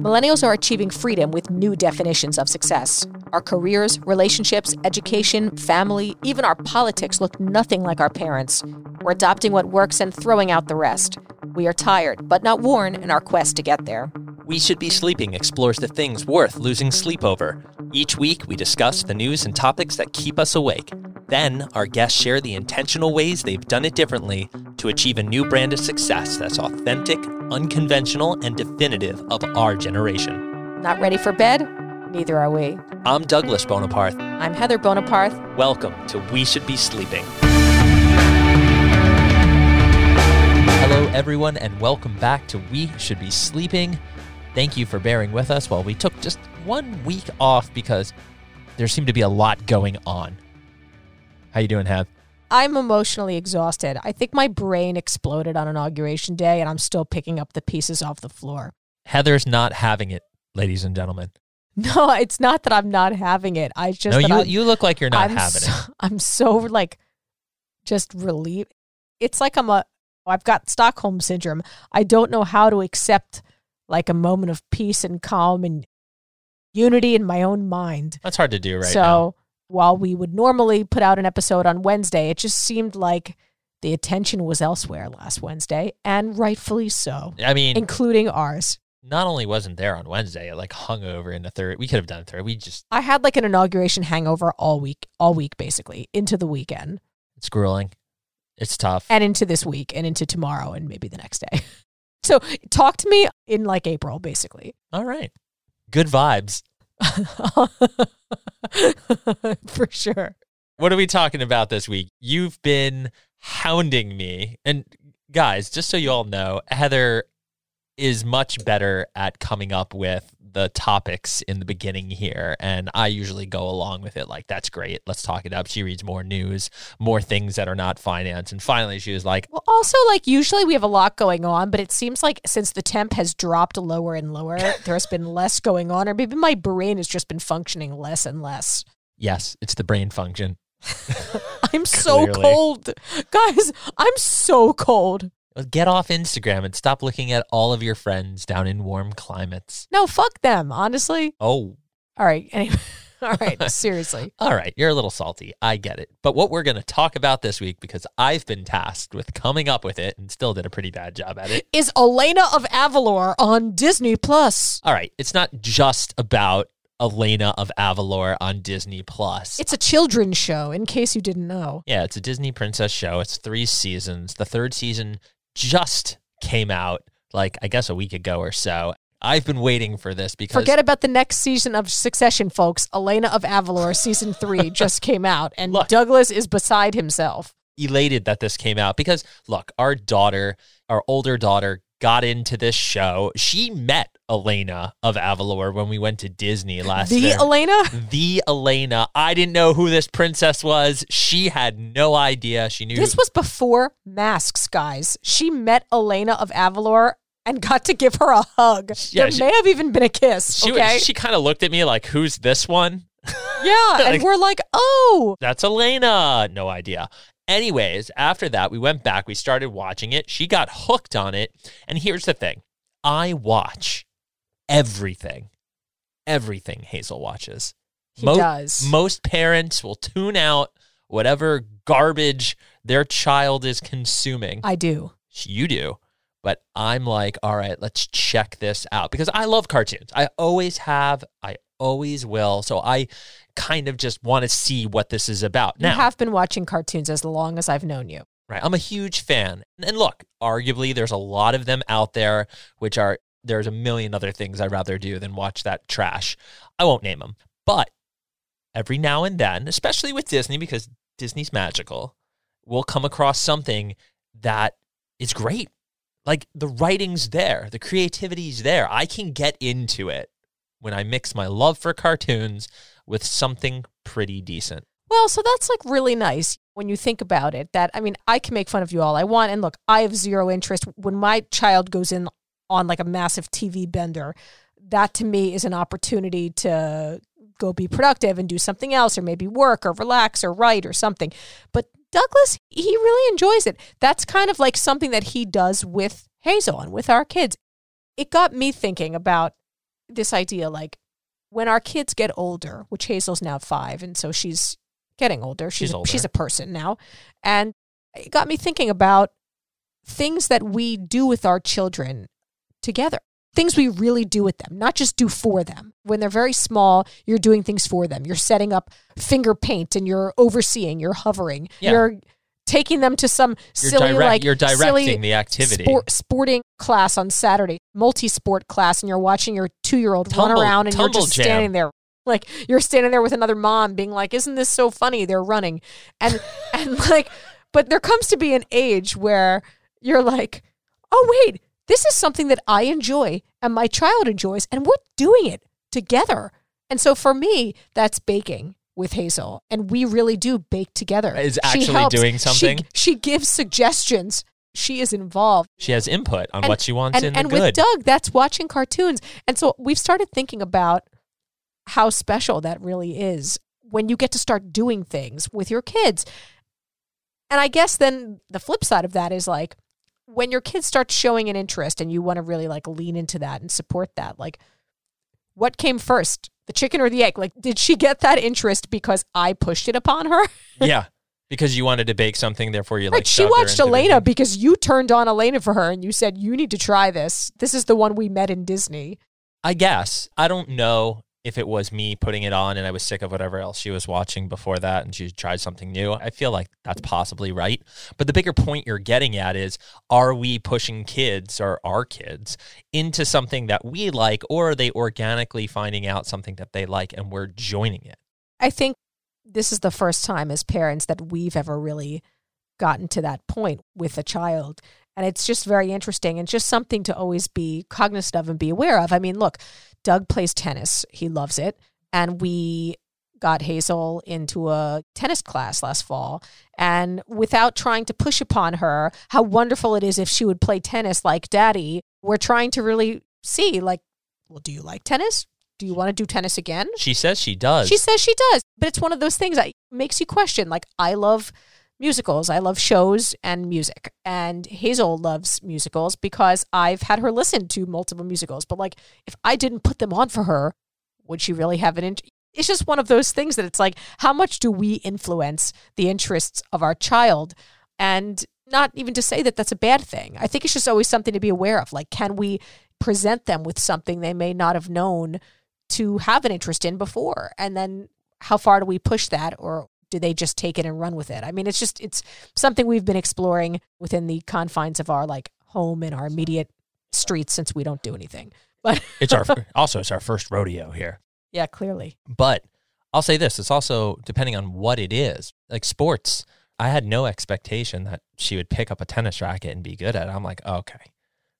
Millennials are achieving freedom with new definitions of success. Our careers, relationships, education, family, even our politics look nothing like our parents. We're adopting what works and throwing out the rest. We are tired, but not worn in our quest to get there. We Should Be Sleeping explores the things worth losing sleep over. Each week, we discuss the news and topics that keep us awake. Then, our guests share the intentional ways they've done it differently to achieve a new brand of success that's authentic, unconventional, and definitive of our generation. Not ready for bed? Neither are we. I'm Douglas Boneparth. I'm Heather Boneparth. Welcome to We Should Be Sleeping. Hello, everyone, and welcome back to We Should Be Sleeping. Thank you for bearing with us while we took just one week off because there seemed to be a lot going on. How you doing, Hev? I'm emotionally exhausted. I think my brain exploded on inauguration day and I'm still picking up the pieces off the floor. Heather's not having it, ladies and gentlemen. No, it's not that I'm not having it. I just No, you I'm, you look like you're not I'm having so, it. I'm so like just relieved. It's like I'm a I've got Stockholm syndrome. I don't know how to accept like a moment of peace and calm and unity in my own mind. That's hard to do right so now. While we would normally put out an episode on Wednesday, it just seemed like the attention was elsewhere last Wednesday, and rightfully so, I mean, including ours. not only wasn't there on Wednesday, it like hung over in the third. We could have done third. We just I had like an inauguration hangover all week, all week basically, into the weekend it's grueling. It's tough. and into this week and into tomorrow and maybe the next day. So talk to me in like April, basically. All right. Good vibes. For sure. What are we talking about this week? You've been hounding me. And guys, just so you all know, Heather is much better at coming up with the topics in the beginning here. And I usually go along with it like, that's great. Let's talk it up. She reads more news, more things that are not finance. And finally, she was like, Well, also, like, usually we have a lot going on, but it seems like since the temp has dropped lower and lower, there's been less going on, or maybe my brain has just been functioning less and less. yes, it's the brain function. I'm so cold. Guys, I'm so cold. Get off Instagram and stop looking at all of your friends down in warm climates. No, fuck them, honestly. Oh, All right. Anyway, all right. Seriously. All right, you're a little salty. I get it. But what we're going to talk about this week, because I've been tasked with coming up with it and still did a pretty bad job at it. Is Elena of Avalor on Disney Plus? All right, it's not just about Elena of Avalor on Disney Plus. It's a children's show, in case you didn't know. yeah, it's a Disney princess show. It's three seasons. The third season just came out, like, I guess a week ago or so. I've been waiting for this because Forget about the next season of Succession, folks. Elena of Avalor, season three, just came out, and Look. Douglas is beside himself. elated that this came out because look, our daughter, our older daughter, got into this show. She met Elena of Avalor when we went to Disney last The year. Elena? the Elena. I didn't know who this princess was. She had no idea. She knew This was before masks, guys. She met Elena of Avalor and got to give her a hug. Yeah, there she- may have even been a kiss. she, okay. she kind of looked at me like, "Who's this one?" yeah. like- and we're like, oh. That's Elena. No idea. Anyways, after that, we went back. We started watching it. She got hooked on it. And here's the thing I watch everything, everything Hazel watches. He Mo- does. Most parents will tune out whatever garbage their child is consuming. I do. you do. But I'm like, all right, let's check this out because I love cartoons. I always have, I always will. So I kind of just want to see what this is about. You Now, have been watching cartoons as long as I've known you. right? I'm a huge fan. And look, arguably there's a lot of them out there which are there's a million other things I'd rather do than watch that trash. I won't name them. But every now and then, especially with Disney because Disney's magical, we'll come across something that is great. Like the writing's there, the creativity's there. I can get into it when I mix my love for cartoons with something pretty decent. Well, so that's like really nice when you think about it. That, I mean, I can make fun of you all I want. And look, I have zero interest. When my child goes in on like a massive TV bender, that to me is an opportunity to go be productive and do something else or maybe work or relax or write or something. But Douglas, he really enjoys it. That's kind of like something that he does with Hazel and with our kids. It got me thinking about this idea like when our kids get older, which Hazel's now five, and so she's getting older. She's She's a, older. she's a person now, and it got me thinking about things that we do with our children together. Things we really do with them, not just do for them. When they're very small, you're doing things for them. You're setting up finger paint and you're overseeing, you're hovering, Yeah. you're taking them to some You're, silly direct, like you're directing the activity. sport, sporting class on Saturday, multi-sport class, and you're watching your two-year-old run around, and you're just jam. standing there, like you're standing there with another mom, being like, "Isn't this so funny?" They're running, and and like, but there comes to be an age where you're like, "Oh wait, this is something that I enjoy and my child enjoys, and we're doing it together." And so for me, that's baking with Hazel, and we really do bake together. Is She actually helps. doing something? she gives suggestions. She is involved. she has input on And- what she wants And, in the and good. with Doug, that's watching cartoons. And so we've started thinking about how special that really is when you get to start doing things with your kids. And I guess then the flip side of that is like when your kids start showing an interest and you want to really like lean into that and support that, like what came first, the chicken or the egg? Like, did she get that interest because I pushed it upon her? yeah, because you wanted to bake something, therefore you Right. like. she watched Elena because you turned on Elena for her and you said, you need to try this. This is the one we met in Disney. I guess I don't know if it was me putting it on and I was sick of whatever else she was watching before that and she tried something new. I feel like that's possibly right. But the bigger point you're getting at is are we pushing kids or our kids into something that we like or are they organically finding out something that they like and we're joining it? I think this is the first time as parents that we've ever really gotten to that point with a child. And it's just very interesting and just something to always be cognizant of and be aware of. I mean, look, Doug plays tennis, he loves it. And we got Hazel into a tennis class last fall. And without trying to push upon her how wonderful it is if she would play tennis like daddy, we're trying to really see, like, well, do you like tennis? Do you want to do tennis again? She says she does. She says she does, but it's one of those things that makes you question. Like, I love musicals, I love shows and music. And Hazel loves musicals because I've had her listen to multiple musicals. But, like, if I didn't put them on for her, would she really have an interest? It's just one of those things that it's like, how much do we influence the interests of our child? And not even to say that that's a bad thing. I think it's just always something to be aware of. Like, can we present them with something they may not have known to have an interest in before? And then how far do we push that or do they just take it and run with it? I mean, it's just it's something we've been exploring within the confines of our like home and our immediate streets since we don't do anything. But it's our also it's our first rodeo here. yeah, clearly. But I'll say this, it's also depending on what it is. Like sports, I had no expectation that she would pick up a tennis racket and be good at it. I'm like, okay.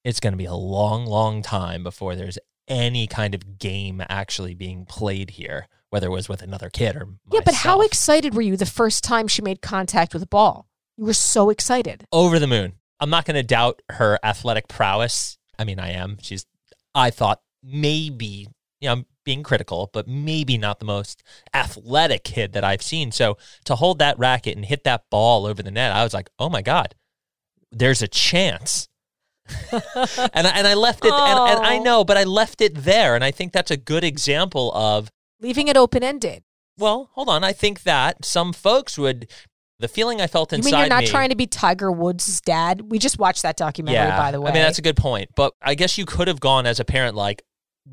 It's going to be a long, long time before there's any kind of game actually being played here, whether it was with another kid or Yeah, but how excited were you the first time she made contact with a ball? You were so excited. over the moon. I'm not going to doubt her athletic prowess. I mean, I am. She's, I thought maybe, you know, I'm being critical, but maybe not the most athletic kid that I've seen. So to hold that racket and hit that ball over the net, I was like, oh my God, there's a chance. and, I, and I left it, and, and I Oh. know, but I left it there. And I think that's a good example of Leaving it open ended. well, hold on. I think that some folks would. The feeling I felt You inside mean you're not me, trying to be Tiger Woods' dad? We just watched that documentary, by the way. I mean, that's a good point. But I guess you could have gone as a parent, like,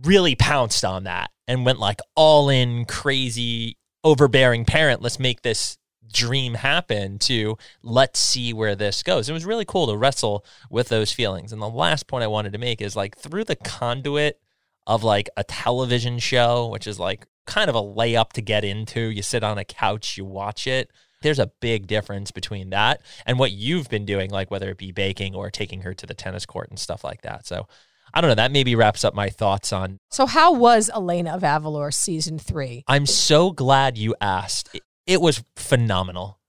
really pounced on that and went like all in crazy, overbearing parent. Let's make this dream happen to let's see where this goes. It was really cool to wrestle with those feelings. And the last point I wanted to make is like through the conduit of like a television show, which is like kind of a layup to get into. You sit on a couch, you watch it. There's a big difference between that and what you've been doing, like whether it be baking or taking her to the tennis court and stuff like that. So I don't know. That maybe wraps up my thoughts on. so, how was Elena of Avalor season three? I'm so glad you asked. It, it was phenomenal.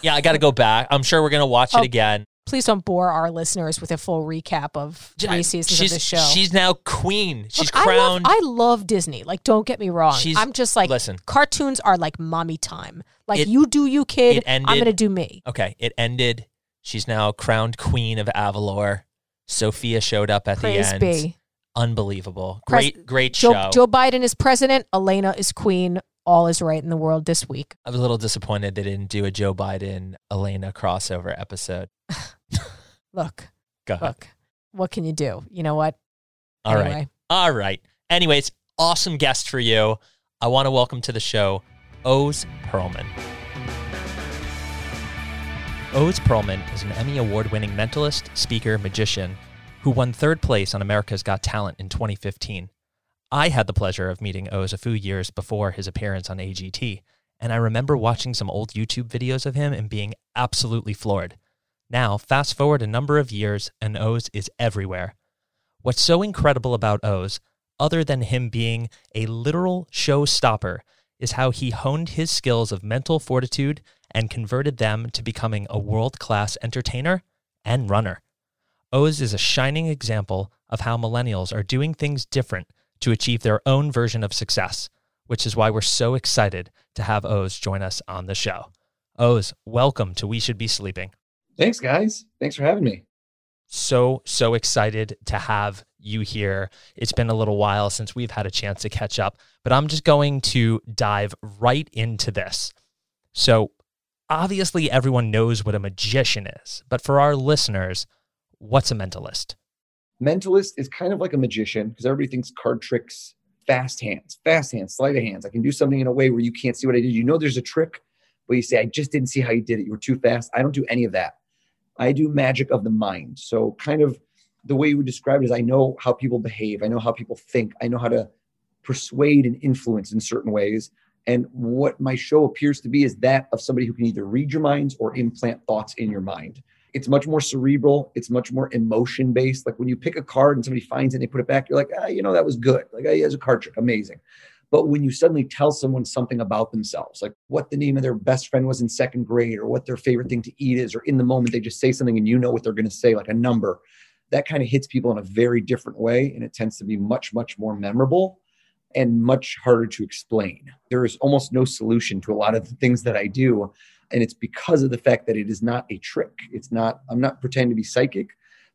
Yeah, I got to go back. I'm sure we're going to watch it Oh, again. Please don't bore our listeners with a full recap of three seasons of the show. She's now queen. She's Look, crowned. I love, I love Disney. Like, don't get me wrong. She's- I'm just like, listen. cartoons are like mommy time. Like, It- you do you, kid. it I'm going to do me. okay, it ended. She's now crowned queen of Avalor. Sofia showed up at Praise the end. be. Unbelievable. Pres- Great, great Joe, show. Joe Biden is president. Elena is queen. All is right in the world this week. I was a little disappointed they didn't do a Joe Biden Elena crossover episode. Look, look. What can you do? You know what? All right. anyway. All right. Anyways, awesome guest for you. I want to welcome to the show Oz Pearlman. Oz Pearlman is an Emmy Award winning mentalist, speaker, magician who won third place on America's Got Talent in 2015. I had the pleasure of meeting Oz a few years before his appearance on AGT, and I remember watching some old YouTube videos of him and being absolutely floored. Now, fast forward a number of years, and Oz is everywhere. What's so incredible about Oz, other than him being a literal showstopper, is how he honed his skills of mental fortitude and converted them to becoming a world class entertainer and runner. Oz is a shining example of how millennials are doing things different to achieve their own version of success, which is why we're so excited to have Oz join us on the show. Oz, welcome to We Should Be Sleeping. Thanks, guys. Thanks for having me. so so excited to have you here. It's been a little while since we've had a chance to catch up, but I'm just going to dive right into this. So, obviously everyone knows what a magician is, but for our listeners, what's a mentalist? Mentalist is kind of like a magician because everybody thinks card tricks, fast hands, fast hands, sleight of hands. I can do something in a way where you can't see what I did. You know there's a trick, but you say, I just didn't see how you did it. You were too fast. I don't do any of that. I do magic of the mind. So, kind of the way you would describe it is I know how people behave, I know how people think, I know how to persuade and influence in certain ways. And what my show appears to be is that of somebody who can either read your minds or implant thoughts in your mind. It's much more cerebral. It's much more emotion based. Like when you pick a card and somebody finds it and they put it back, you're like, ah, you know, that was good. Like, ah, has a card trick, amazing. But when you suddenly tell someone something about themselves, like what the name of their best friend was in second grade or what their favorite thing to eat is, or in the moment they just say something and you know what they're going to say, like a number, that kind of hits people in a very different way. And it tends to be much, much more memorable and much harder to explain. There is almost no solution to a lot of the things that I do. And it's because of the fact that it is not a trick. It's not, I'm not pretending to be psychic,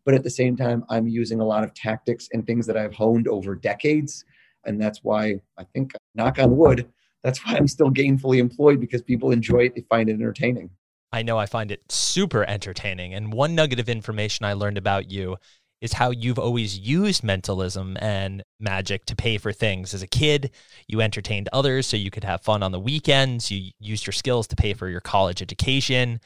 but at the same time, I'm using a lot of tactics and things that I've honed over decades. And that's why I think, knock on wood, that's why I'm still gainfully employed because people enjoy it. They find it entertaining. I know I find it super entertaining. And one nugget of information I learned about you is how you've always used mentalism and magic to pay for things. As a kid, you entertained others so you could have fun on the weekends. You used your skills to pay for your college education.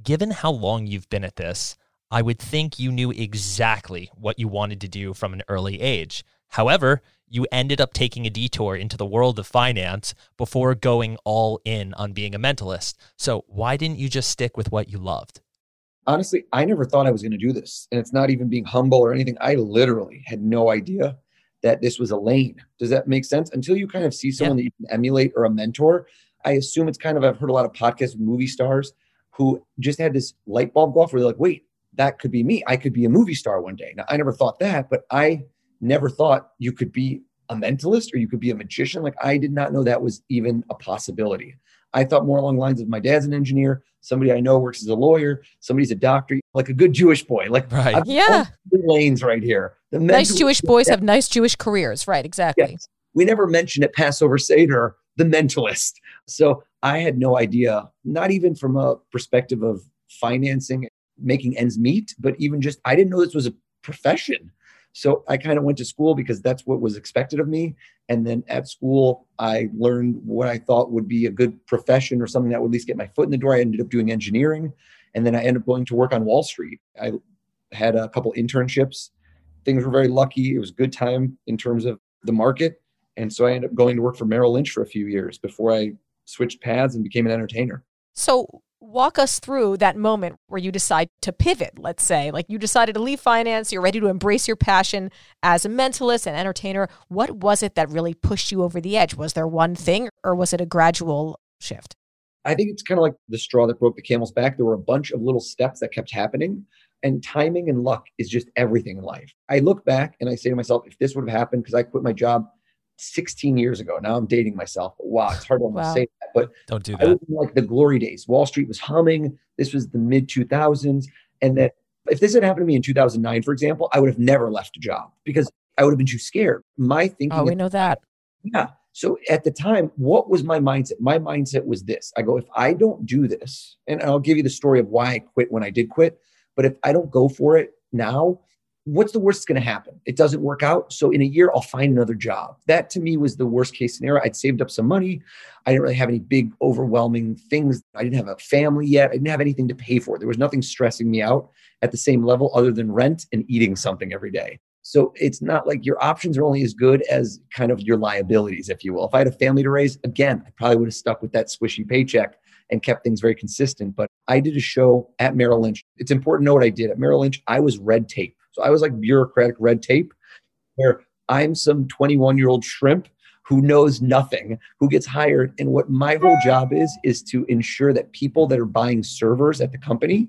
Given how long you've been at this, I would think you knew exactly what you wanted to do from an early age. However, you ended up taking a detour into the world of finance before going all in on being a mentalist. So, why didn't you just stick with what you loved? Honestly, I never thought I was going to do this. And it's not even being humble or anything. I literally had no idea that this was a lane. Does that make sense? Until you kind of see someone yeah. that you can emulate or a mentor, I assume it's kind of, I've heard a lot of podcasts with movie stars who just had this light bulb go off where they're like, wait, that could be me. I could be a movie star one day. Now, I never thought that, but I never thought you could be a mentalist or you could be a magician. Like, I did not know that was even a possibility. I thought more along the lines of my dad's an engineer, somebody I know works as a lawyer, somebody's a doctor, like a good Jewish boy. Like right. I've yeah, lanes right here. The nice Jewish boys have nice Jewish careers, right? Exactly. Yes. We never mentioned at Passover Seder the mentalist. So I had no idea, not even from a perspective of financing, making ends meet, but even just I didn't know this was a profession. So I kind of went to school because that's what was expected of me. And then at school, I learned what I thought would be a good profession or something that would at least get my foot in the door. I ended up doing engineering. And then I ended up going to work on Wall Street. I had a couple internships. Things were very lucky. It was a good time in terms of the market. And so I ended up going to work for Merrill Lynch for a few years before I switched paths and became an entertainer. So walk us through that moment where you decide to pivot, let's say. Like you decided to leave finance, you're ready to embrace your passion as a mentalist and entertainer. What was it that really pushed you over the edge? Was there one thing or was it a gradual shift? I think it's kind of like the straw that broke the camel's back. There were a bunch of little steps that kept happening, and timing and luck is just everything in life. I look back and I say to myself, if this would have happened, because I quit my job 16 years ago. Now I'm dating myself. Wow, it's hard to wow. say that, but don't do that. like the glory days. Wall Street was humming. This was the mid 2000s, and that if this had happened to me in 2009, for example, I would have never left a job because I would have been too scared. My thinking. Oh, we know that. Yeah. So at the time, what was my mindset? My mindset was this I go, if I don't do this, and I'll give you the story of why I quit when I did quit, but if I don't go for it now, what's the worst that's going to happen? It doesn't work out. So in a year, I'll find another job. That to me was the worst case scenario. I'd saved up some money. I didn't really have any big, overwhelming things. I didn't have a family yet. I didn't have anything to pay for. There was nothing stressing me out at the same level other than rent and eating something every day. So it's not like your options are only as good as kind of your liabilities, if you will. If I had a family to raise, again, I probably would have stuck with that swishy paycheck and kept things very consistent. But I did a show at Merrill Lynch. It's important to know what I did at Merrill Lynch. I was red tape. So I was like bureaucratic red tape, where I'm some 21 year old shrimp who knows nothing, who gets hired. And what my whole job is, is to ensure that people that are buying servers at the company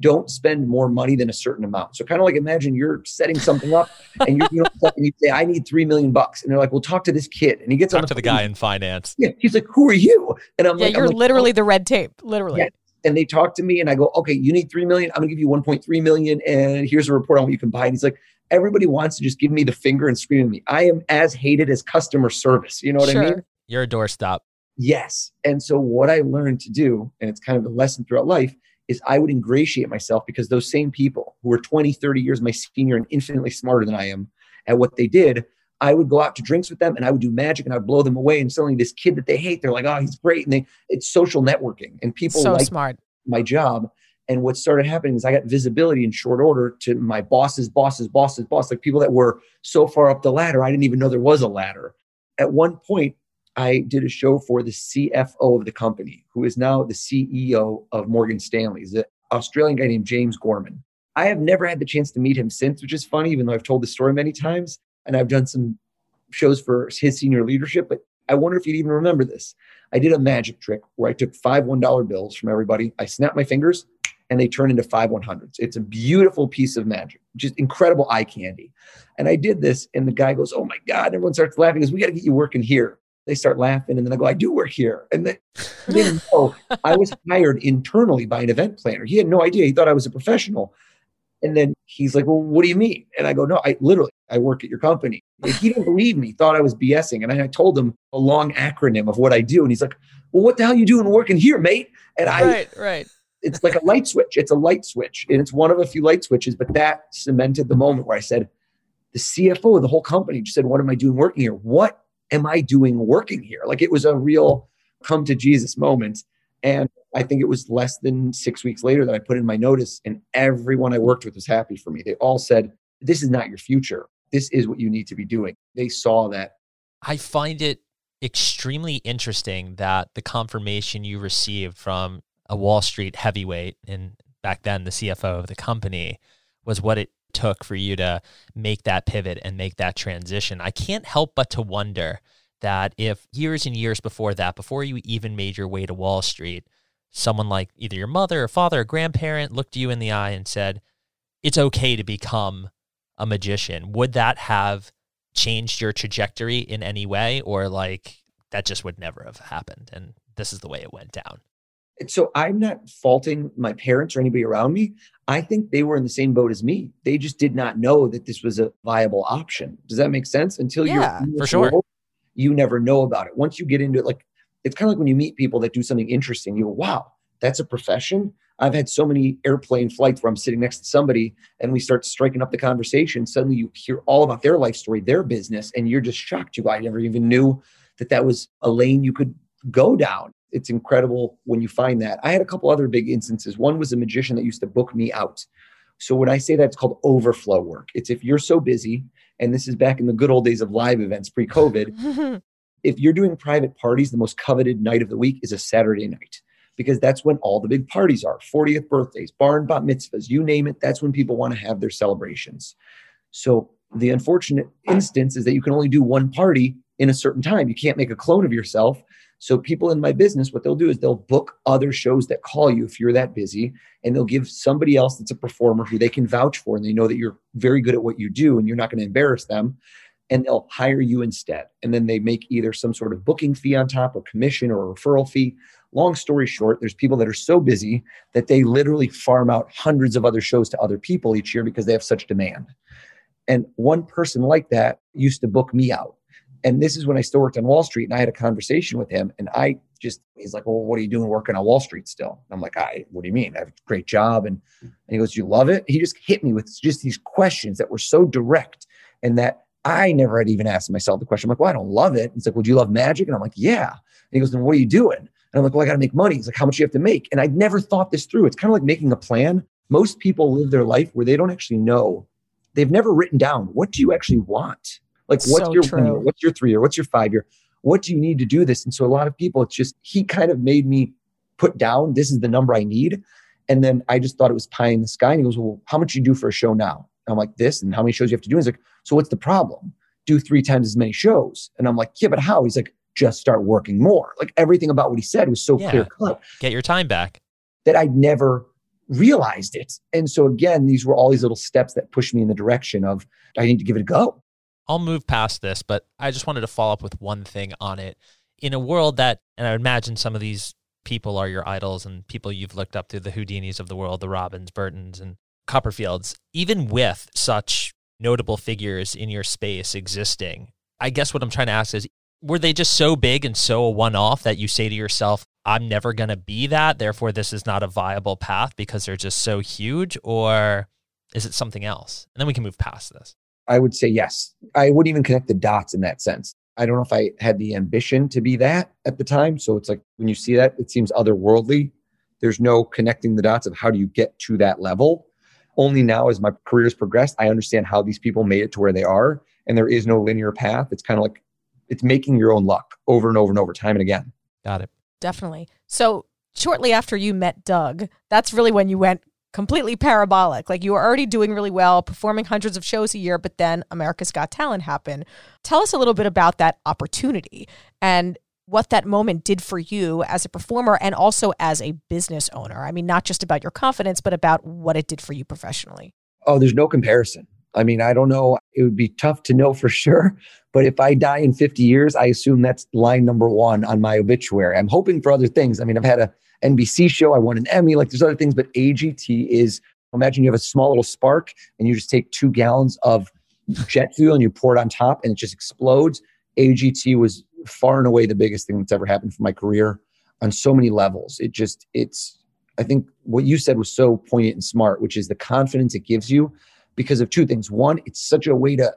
don't spend more money than a certain amount. So kind of like imagine you're setting something up and you, you, know, and you say, I need three million bucks. And they're like, well, talk to this kid. And he gets talk on the to the guy in finance. Yeah. He's like, who are you? And I'm yeah, like, you're I'm like, literally oh. the red tape. Literally. Yeah. And they talk to me and I go, okay, you need 3 million. I'm gonna give you 1.3 million. And here's a report on what you can buy. And he's like, everybody wants to just give me the finger and scream at me. I am as hated as customer service. You know what sure. I mean? You're a doorstop. Yes. And so what I learned to do, and it's kind of a lesson throughout life, is I would ingratiate myself because those same people who were 20, 30 years my senior and infinitely smarter than I am at what they did, I would go out to drinks with them and I would do magic and I'd blow them away. And suddenly this kid that they hate, they're like, oh, he's great. And they it's social networking and people So like smart. my job. And what started happening is I got visibility in short order to my bosses, bosses, bosses, boss, like people that were so far up the ladder, I didn't even know there was a ladder. At one point, I did a show for the CFO of the company, who is now the CEO of Morgan Stanley. He's an Australian guy named James Gorman. I have never had the chance to meet him since, which is funny, even though I've told the story many times. And I've done some shows for his senior leadership, but I wonder if you'd even remember this. I did a magic trick where I took five $1 bills from everybody. I snapped my fingers and they turn into five 100s. It's a beautiful piece of magic, just incredible eye candy. And I did this, and the guy goes, Oh my God. And everyone starts laughing because we got to get you working here. They start laughing, and then I go, I do work here. And they, they didn't know I was hired internally by an event planner. He had no idea. He thought I was a professional. And then he's like, Well, what do you mean? And I go, No, I literally, I work at your company. And he didn't believe me, thought I was BSing. And I told him a long acronym of what I do. And he's like, Well, what the hell are you doing working here, mate? And I, Right, right. it's like a light switch. It's a light switch. And it's one of a few light switches, but that cemented the moment where I said, the CFO of the whole company just said, What am I doing working here? What am I doing working here? Like it was a real come to Jesus moment. And I think it was less than six weeks later that I put in my notice, and everyone I worked with was happy for me. They all said, This is not your future. This is what you need to be doing. They saw that. I find it extremely interesting that the confirmation you received from a Wall Street heavyweight and back then the CFO of the company was what it took for you to make that pivot and make that transition. I can't help but to wonder that if years and years before that, before you even made your way to Wall Street, someone like either your mother or father or grandparent looked you in the eye and said, It's okay to become a magician, would that have changed your trajectory in any way? Or like that just would never have happened? And this is the way it went down. So I'm not faulting my parents or anybody around me. I think they were in the same boat as me. They just did not know that this was a viable option. Does that make sense? Until Yeah, you're for sure. world, you never know about it. Once you get into it, like it's kind of like when you meet people that do something interesting, you go, wow, that's a profession. I've had so many airplane flights where I'm sitting next to somebody and we start striking up the conversation. Suddenly you hear all about their life story, their business, and you're just shocked. You, go, I never even knew that that was a lane you could go down. It's incredible when you find that. I had a couple other big instances. One was a magician that used to book me out. So when I say that, it's called overflow work. It's if you're so busy, and this is back in the good old days of live events pre COVID, if you're doing private parties, the most coveted night of the week is a Saturday night because that's when all the big parties are 40th birthdays, bar and bat mitzvahs, you name it. That's when people want to have their celebrations. So the unfortunate instance is that you can only do one party in a certain time. You can't make a clone of yourself. So people in my business, what they'll do is they'll book other shows that call you if you're that busy, and they'll give somebody else that's a performer who they can vouch for, and they know that you're very good at what you do, and you're not going to embarrass them, and they'll hire you instead. And then they make either some sort of booking fee on top, or commission, or a referral fee. Long story short, there's people that are so busy that they literally farm out hundreds of other shows to other people each year because they have such demand. And one person like that used to book me out. And this is when I still worked on Wall Street and I had a conversation with him and I just, he's like, well, what are you doing working on Wall Street still? I'm like, I, what do you mean? I have a great job. And, and he goes, you love it? He just hit me with just these questions that were so direct and that I never had even asked myself the question. I'm like, well, I don't love it. He's like, would you love magic? And I'm like, yeah. And he goes, then what are you doing? And I'm like, well, I got to make money. He's like, how much do you have to make? And I'd never thought this through. It's kind of like making a plan. Most people live their life where they don't actually know. They've never written down what do you actually want? Like, what's So your true. one year? What's your three year? What's your five year? What do you need to do this? And so a lot of people, it's just, he kind of made me put down, this is the number I need. And then I just thought it was pie in the sky. And he goes, well, how much you do for a show now? And I'm like, this, and how many shows you have to do? And he's like, so what's the problem? Do three times as many shows. And I'm like, yeah, but how? He's like, just start working more. Like everything about what he said was so Yeah. clear cut Get your time back. that I'd never realized it. And so again, these were all these little steps that pushed me in the direction of I need to give it a go. I'll move past this, but I just wanted to follow up with one thing on it. In a world that, and I imagine some of these people are your idols and people you've looked up to, the Houdinis of the world, the Robins, Burtons, and Copperfields, even with such notable figures in your space existing, I guess what I'm trying to ask is were they just so big and so a one off that you say to yourself, I'm never going to be that, therefore this is not a viable path because they're just so huge? Or is it something else? And then we can move past this. I would say yes. I wouldn't even connect the dots in that sense. I don't know if I had the ambition to be that at the time. So it's like when you see that, it seems otherworldly. There's no connecting the dots of how do you get to that level. Only now, as my career has progressed, I understand how these people made it to where they are. And there is no linear path. It's kind of like it's making your own luck over and over and over, time and again. Got it. Definitely. So shortly after you met Doug, that's really when you went completely parabolic. Like you were already doing really well, performing hundreds of shows a year, but then America's Got Talent happened. Tell us a little bit about that opportunity and what that moment did for you as a performer and also as a business owner. I mean, not just about your confidence, but about what it did for you professionally. Oh, there's no comparison. I mean, I don't know. It would be tough to know for sure. But if I die in 50 years, I assume that's line number one on my obituary. I'm hoping for other things. I mean, I've had a NBC show, I won an Emmy, like there's other things, but AGT is imagine you have a small little spark and you just take two gallons of jet fuel and you pour it on top and it just explodes. AGT was far and away the biggest thing that's ever happened for my career on so many levels. It just, it's, I think what you said was so poignant and smart, which is the confidence it gives you because of two things. One, it's such a way to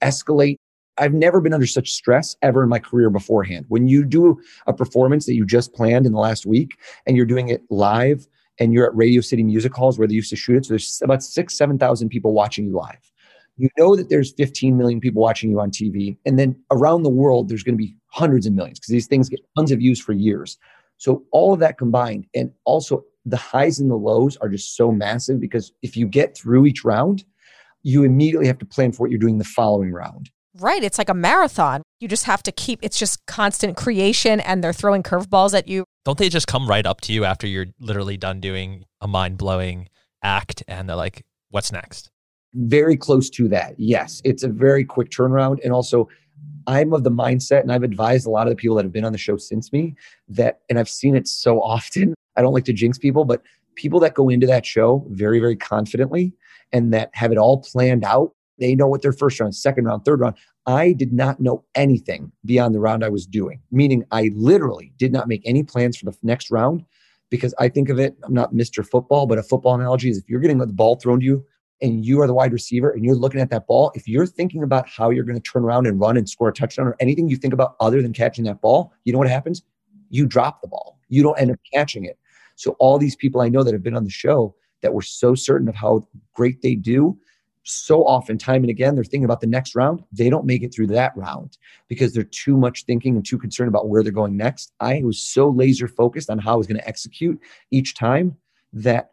escalate. I've never been under such stress ever in my career beforehand. When you do a performance that you just planned in the last week and you're doing it live and you're at Radio City Music Halls where they used to shoot it, so there's about six, 7,000 people watching you live. You know that there's 15 million people watching you on TV. And then around the world, there's going to be hundreds of millions because these things get tons of views for years. So all of that combined, and also the highs and the lows are just so massive because if you get through each round, you immediately have to plan for what you're doing the following round. Right. It's like a marathon. You just have to keep, it's just constant creation and they're throwing curveballs at you. Don't they just come right up to you after you're literally done doing a mind blowing act and they're like, what's next? Very close to that. Yes. It's a very quick turnaround. And also, I'm of the mindset, and I've advised a lot of the people that have been on the show since me that, and I've seen it so often. I don't like to jinx people, but people that go into that show very, very confidently and that have it all planned out, they know what their first round, second round, third round. I did not know anything beyond the round I was doing, meaning I literally did not make any plans for the next round because I think of it, I'm not Mr. Football, but a football analogy is if you're getting the ball thrown to you and you are the wide receiver and you're looking at that ball, if you're thinking about how you're going to turn around and run and score a touchdown or anything you think about other than catching that ball, you know what happens? You drop the ball. You don't end up catching it. So all these people I know that have been on the show that were so certain of how great they do, so often, time and again, they're thinking about the next round. They don't make it through that round because they're too much thinking and too concerned about where they're going next. I was so laser focused on how I was going to execute each time that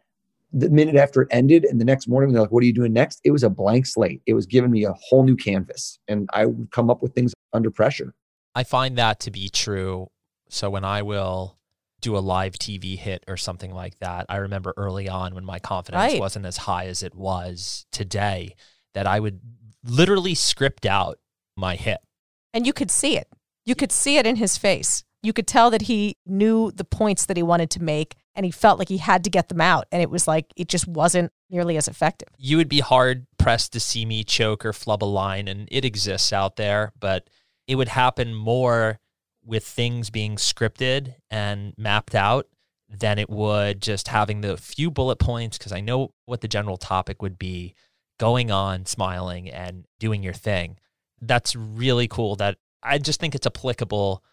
the minute after it ended and the next morning they're like, What are you doing next? It was a blank slate. It was giving me a whole new canvas. And I would come up with things under pressure. I find that to be true. So when I will do a live TV hit or something like that, I remember early on when my confidence Right. wasn't as high as it was today that I would literally script out my hit. And you could see it. You could see it in his face. You could tell that he knew the points that he wanted to make and he felt like he had to get them out. And it was like, it just wasn't nearly as effective. You would be hard pressed to see me choke or flub a line, and it exists out there, but it would happen more with things being scripted and mapped out than it would just having the few bullet points because I know what the general topic would be going on, smiling, and doing your thing. That's really cool. That I just think it's applicable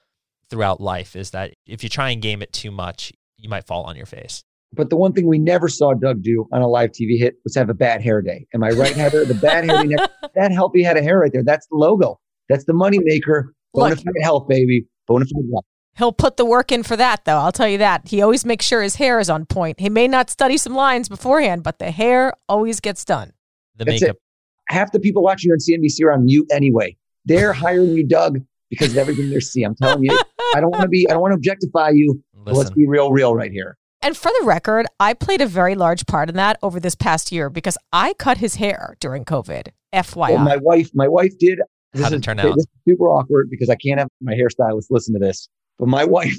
throughout life is that if you try and game it too much, you might fall on your face. But the one thing we never saw Doug do on a live TV hit was have a bad hair day. Am I right, Heather? The bad hair day, never, that healthy head of hair right there. That's the logo. That's the money maker. Bonafide health, baby. Bonafide health. He'll put the work in for that, though. I'll tell you that. He always makes sure his hair is on point. He may not study some lines beforehand, but the hair always gets done. The That's makeup. it. Half the people watching on CNBC are on mute anyway. They're hiring you, Doug, because of everything they see. I'm telling you, I don't want to be, I don't want to objectify you. But Let's be real, real right here. And for the record, I played a very large part in that over this past year because I cut his hair during COVID. FYI. Well, my wife, my wife did. This How'd it is, turn this out? is super awkward because I can't have my hairstylist listen to this. But my wife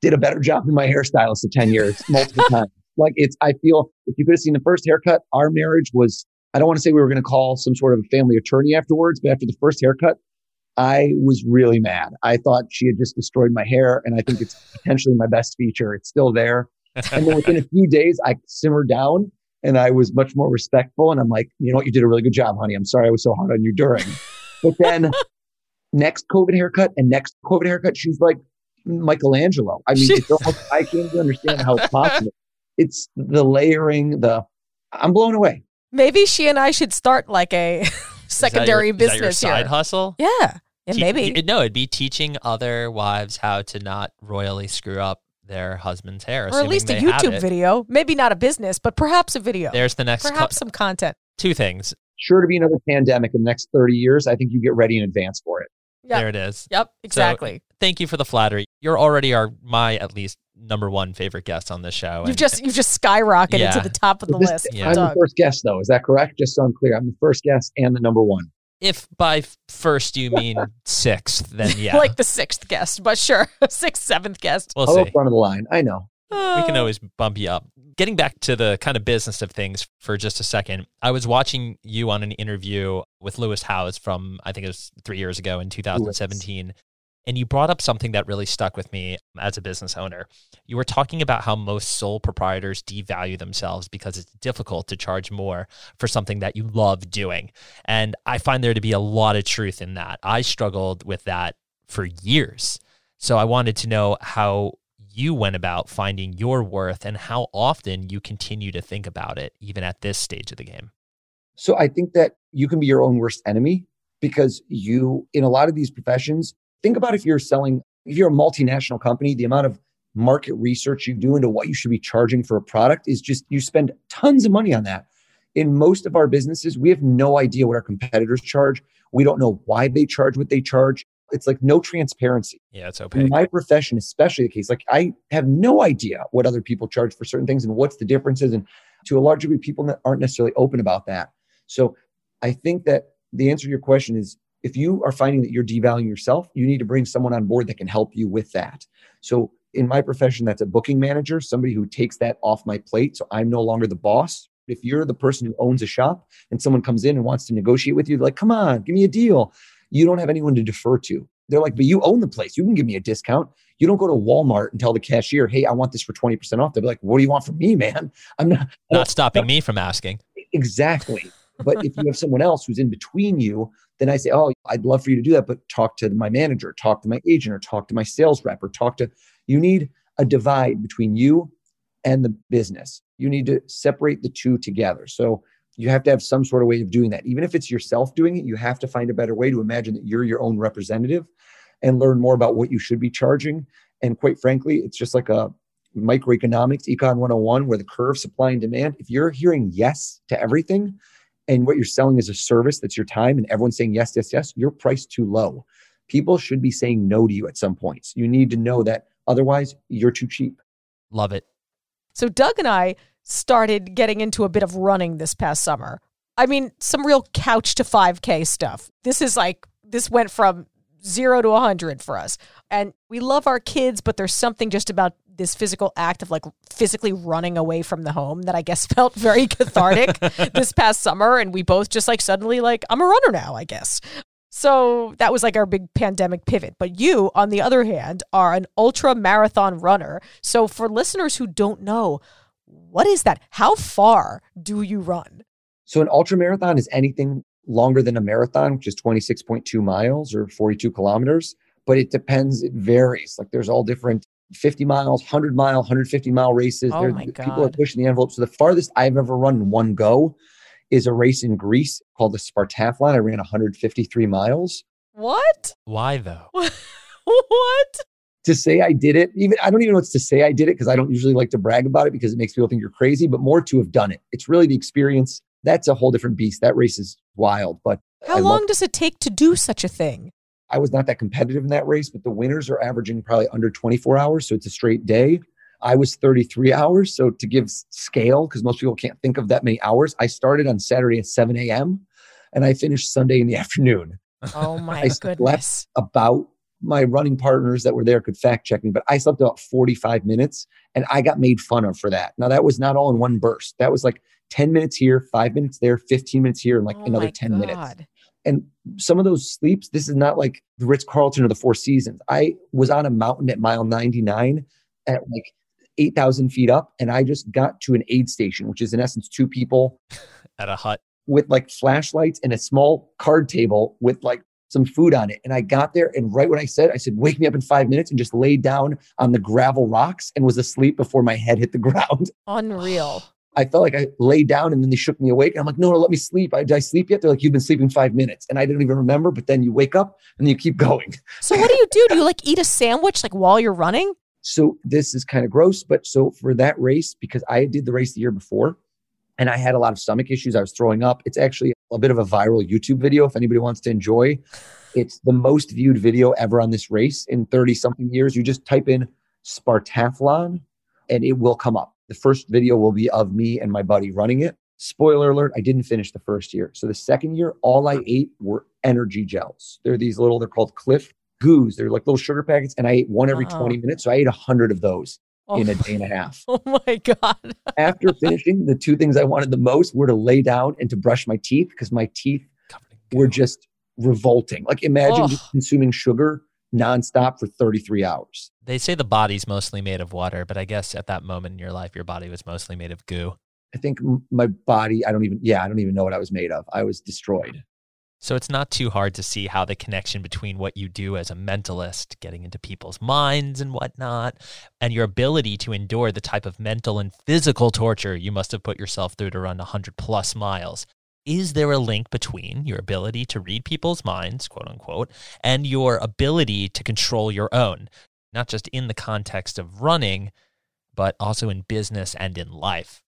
did a better job than my hairstylist of 10 years, multiple times. Like it's, I feel if you could have seen the first haircut, our marriage was, I don't want to say we were going to call some sort of a family attorney afterwards, but after the first haircut, I was really mad. I thought she had just destroyed my hair. And I think it's potentially my best feature. It's still there. And then within a few days, I simmered down and I was much more respectful. And I'm like, you know what? You did a really good job, honey. I'm sorry I was so hard on you during. But then next COVID haircut and next COVID haircut, she's like Michelangelo. I mean, it's almost, I can't even understand how it's possible. It's the layering, the, I'm blown away. Maybe she and I should start like a is that secondary your- is that your business side here. hustle. Yeah. Yeah, Te- maybe. it- no, it'd be teaching other wives how to not royally screw up their husband's hair. or at least a YouTube video. Maybe not a business, but perhaps a video. There's the next co- perhaps some content. two things. Sure to be another pandemic in the next 30 years. I think you get ready in advance for it. Yeah. There it is. Yep, exactly. Thank you for the flattery. You're already our my at least number one favorite guest on this show. you've and- just you've just skyrocketed Yeah. to the top of the This- list. Yeah. I'm Doug. the first guest, though. Is that correct? Just so I'm clear, I'm the first guest and the number one. If by first you mean sixth, then yeah, like the sixth guest, but sure, sixth, seventh guest. we'll I'll see. front of the line. I know. we can uh. always bump you up. Getting back to the kind of business of things for just a second, I was watching you on an interview with Lewis Howes from, I think it was three years ago in 2017. And you brought up something that really stuck with me as a business owner. You were talking about how most sole proprietors devalue themselves because it's difficult to charge more for something that you love doing. And I find there to be a lot of truth in that. I struggled with that for years. So I wanted to know how you went about finding your worth and how often you continue to think about it, even at this stage of the game. So I think that you can be your own worst enemy because you, in a lot of these professions, think about if you're selling, if you're a multinational company, the amount of market research you do into what you should be charging for a product is just, you spend tons of money on that. In most of our businesses, we have no idea what our competitors charge. We don't know why they charge what they charge. It's like no transparency. Yeah, it's In my profession, especially the case, like I have no idea what other people charge for certain things and what's the differences. And to a large degree, people aren't necessarily open about that. So I think that the answer to your question is if you are finding that you're devaluing yourself, you need to bring someone on board that can help you with that. So in my profession, that's a booking manager, somebody who takes that off my plate. So I'm no longer the boss. If you're the person who owns a shop and someone comes in and wants to negotiate with you, like, come on, give me a deal. You don't have anyone to defer to. They're like, but you own the place. You can give me a discount. You don't go to Walmart and tell the cashier, hey, I want this for 20% off. They're like, what do you want from me, man? I'm not Not stopping me from asking. exactly. But if you have someone else who's in between you, then I say, oh, I'd love for you to do that, but talk to my manager, talk to my agent, or talk to my sales rep, or talk to, you need a divide between you and the business. You need to separate the two together. So you have to have some sort of way of doing that. Even if it's yourself doing it, you have to find a better way to imagine that you're your own representative and learn more about what you should be charging. And quite frankly, it's just like a microeconomics, econ 101, where the curve supply and demand, if you're hearing yes to everything and what you're selling is a service that's your time and everyone's saying yes, yes, yes, you're priced too low. People should be saying no to you at some points. You need to know that otherwise you're too cheap. Love it. So Doug and I started getting into a bit of running this past summer. I mean, some real couch to 5K stuff. This is like, this went from zero to 100 for us. And we love our kids, but there's something just about this physical act of like physically running away from the home that I guess felt very cathartic this past summer. And we both just like suddenly like, I'm a runner now, I guess. So that was like our big pandemic pivot. But you, on the other hand, are an ultra marathon runner. So for listeners who don't know, what is that? How far do you run? So an ultra marathon is anything longer than a marathon, which is 26.2 miles or 42 kilometers, but it depends. It varies. Like there's all different 50 miles, 100 mile, 150 mile races. Oh There- my People are pushing the envelope. So the farthest I've ever run in one go is a race in Greece called the Spartathlon. I ran 153 miles. What? Why though? what? to say I did it, even I don't even know what's to say I did it because I don't usually like to brag about it because it makes people think you're crazy, but more to have done it. It's really the experience. That's a whole different beast. That race is wild. But How I long love- does it take to do such a thing? I was not that competitive in that race, but the winners are averaging probably under 24 hours. So it's a straight day. I was 33 hours. So to give scale, because most people can't think of that many hours, I started on Saturday at 7 a.m. and I finished Sunday in the afternoon. Oh my I slept goodness. about my running partners that were there could fact check me, but I slept about 45 minutes and I got made fun of for that. Now, that was not all in one burst. That was like 10 minutes here, five minutes there, 15 minutes here, and like Oh another my 10 minutes. God. And some of those sleeps, this is not like the Ritz Carlton or the Four Seasons. I was on a mountain at mile 99 at like 8,000 feet up, and I just got to an aid station, which is in essence two people At a hut. with like flashlights and a small card table with like some food on it. And I got there, and right when I said, I said, "Wake me up in five minutes," and just laid down on the gravel rocks and was asleep before my head hit the ground. Unreal. I felt like I laid down, and then they shook me awake. And I'm like, "No, no, let me sleep. I, did I sleep yet?" They're like, "You've been sleeping five minutes," and I didn't even remember. But then you wake up and you keep going. So what do you do? Do you like eat a sandwich like while you're running? So this is kind of gross, but so for that race, because I did the race the year before and I had a lot of stomach issues, I was throwing up. It's actually a bit of a viral YouTube video if anybody wants to enjoy. It's the most viewed video ever on this race in 30 something years. You just type in Spartathlon and it will come up. The first video will be of me and my buddy running it. Spoiler alert, I didn't finish the first year. So the second year, all I ate were energy gels. They're these little, they're called Cliff Goos. They're like little sugar packets. And I ate one every Uh-oh. 20 minutes. So I ate a hundred of those Oh, in a day and a oh. half. oh my God. After finishing, the two things I wanted the most were to lay down and to brush my teeth because my teeth were just revolting. Like imagine just consuming sugar nonstop for 33 hours. They say the body's mostly made of water, but I guess at that moment in your life, your body was mostly made of goo. I think my body, I don't even, yeah, I don't even know what I was made of. I was destroyed. So it's not too hard to see how the connection between what you do as a mentalist, getting into people's minds and whatnot, and your ability to endure the type of mental and physical torture you must have put yourself through to run 100 plus miles. Is there a link between your ability to read people's minds, quote unquote, and your ability to control your own, not just in the context of running, but also in business and in life?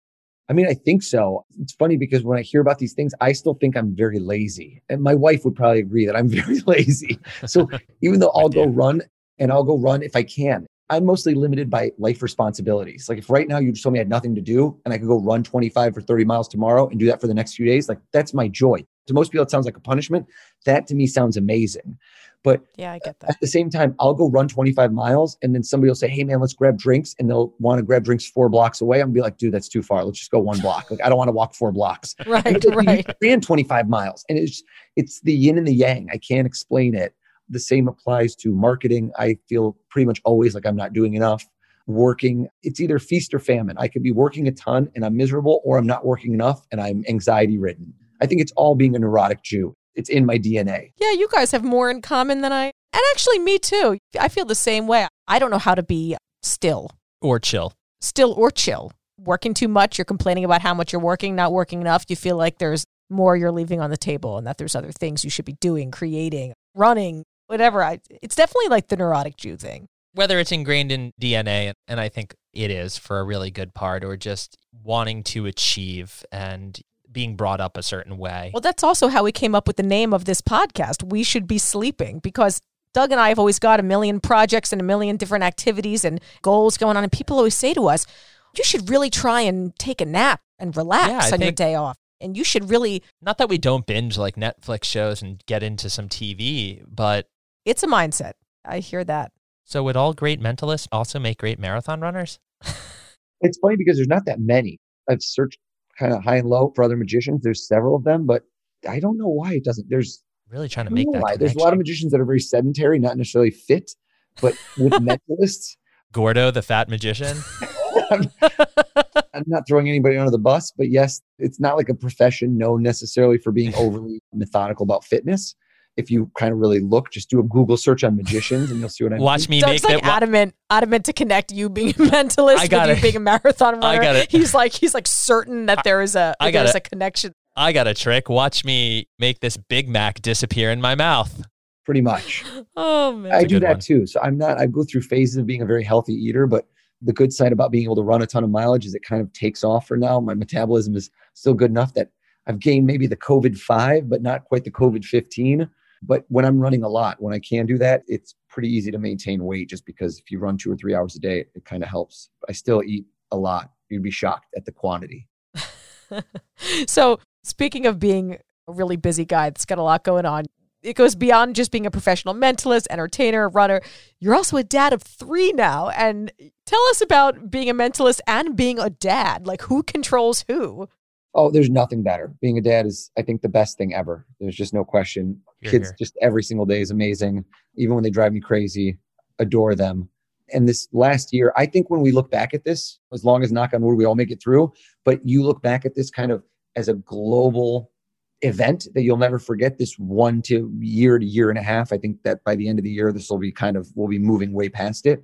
I mean, I think so. It's funny because when I hear about these things, I still think I'm very lazy. And my wife would probably agree that I'm very lazy. So even though I'll go run and I'll go run if I can, I'm mostly limited by life responsibilities. Like if right now you just told me I had nothing to do and I could go run 25 or 30 miles tomorrow and do that for the next few days, like that's my joy. To most people, it sounds like a punishment. That to me sounds amazing. But Yeah, I get that. at the same time, I'll go run 25 miles and then somebody will say, Hey man, let's grab drinks. And they'll want to grab drinks four blocks away. I'm be like, dude, that's too far. Let's just go one block. Like I don't want to walk four blocks. Right, like, right. You ran 25 miles. And it's it's the yin and the yang. I can't explain it. The same applies to marketing. I feel pretty much always like I'm not doing enough. Working, it's either feast or famine. I could be working a ton and I'm miserable, or I'm not working enough and I'm anxiety ridden. I think it's all being a neurotic Jew. It's in my DNA. Yeah, you guys have more in common than I. And actually, me too. I feel the same way. I don't know how to be still, Or chill. still or chill. Working too much, you're complaining about how much you're working, not working enough. You feel like there's more you're leaving on the table and that there's other things you should be doing, creating, running, whatever. I, it's definitely like the neurotic Jew thing. whether it's ingrained in DNA, and I think it is for a really good part, or just wanting to achieve and being brought up a certain way. Well, that's also how we came up with the name of this podcast. We should be sleeping because Doug and I have always got a million projects and a million different activities and goals going on. And people always say to us, you should really try and take a nap and relax Yeah, on your day off. And you should really, Not that we don't binge like Netflix shows and get into some TV, but it's a mindset. I hear that. So would all great mentalists also make great marathon runners? It's funny because there's not that many. I've searched kind of high and low for other magicians. There's several of them, but I don't know why it doesn't. There's Really trying to make know that. why. There's a lot of magicians that are very sedentary, not necessarily fit, but with mentalists, Gordo, the fat magician. I'm, I'm not throwing anybody under the bus, but yes, it's not like a profession known necessarily for being overly methodical about fitness. If you kind of really look, just do a Google search on magicians and you'll see what I mean. Watch me Doug's make like that. wa- adamant, adamant to connect you being a mentalist I got with it. you being a marathon runner. I got it. He's like he's like certain that there is a I got there's it. a connection. I got a trick. Watch me make this Big Mac disappear in my mouth. Pretty much. Oh man. I a do that one. too. So I'm not, I go through phases of being a very healthy eater, but the good side about being able to run a ton of mileage is it kind of takes off for now. My metabolism is still good enough that I've gained maybe the COVID five, but not quite the COVID 15. But when I'm running a lot, when I can do that, it's pretty easy to maintain weight just because if you run two or three hours a day, it kind of helps. I still eat a lot. You'd be shocked at the quantity. so speaking of being a really busy guy that's got a lot going on, it goes beyond just being a professional mentalist, entertainer, runner. You're also a dad of three now. And tell us about being a mentalist and being a dad. Like who controls who? Oh, there's nothing better. Being a dad is, I think, the best thing ever. There's just no question. Hear, Kids hear. just every single day is amazing. Even when they drive me crazy, adore them. And this last year, I think when we look back at this, as long as knock on wood, we all make it through, but you look back at this kind of as a global event that you'll never forget this one to year to year and a half. I think that by the end of the year, this will be kind of, we'll be moving way past it.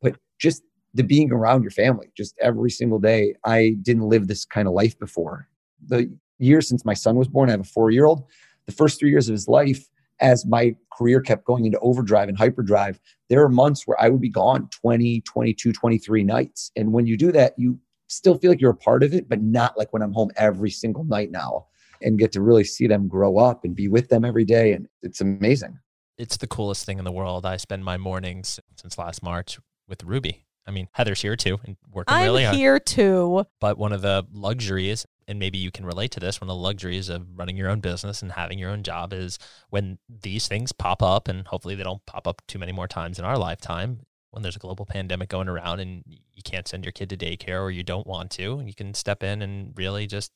But just the being around your family, just every single day. I didn't live this kind of life before. The year since my son was born, I have a four year old. The first three years of his life, as my career kept going into overdrive and hyperdrive, there are months where I would be gone 20, 22, 23 nights. And when you do that, you still feel like you're a part of it, but not like when I'm home every single night now and get to really see them grow up and be with them every day. And it's amazing. It's the coolest thing in the world. I spend my mornings since last March with Ruby. I mean, Heather's here too and working I'm really hard. here too. But one of the luxuries, and maybe you can relate to this, one of the luxuries of running your own business and having your own job is when these things pop up, and hopefully they don't pop up too many more times in our lifetime. When there's a global pandemic going around and you can't send your kid to daycare or you don't want to, and you can step in and really just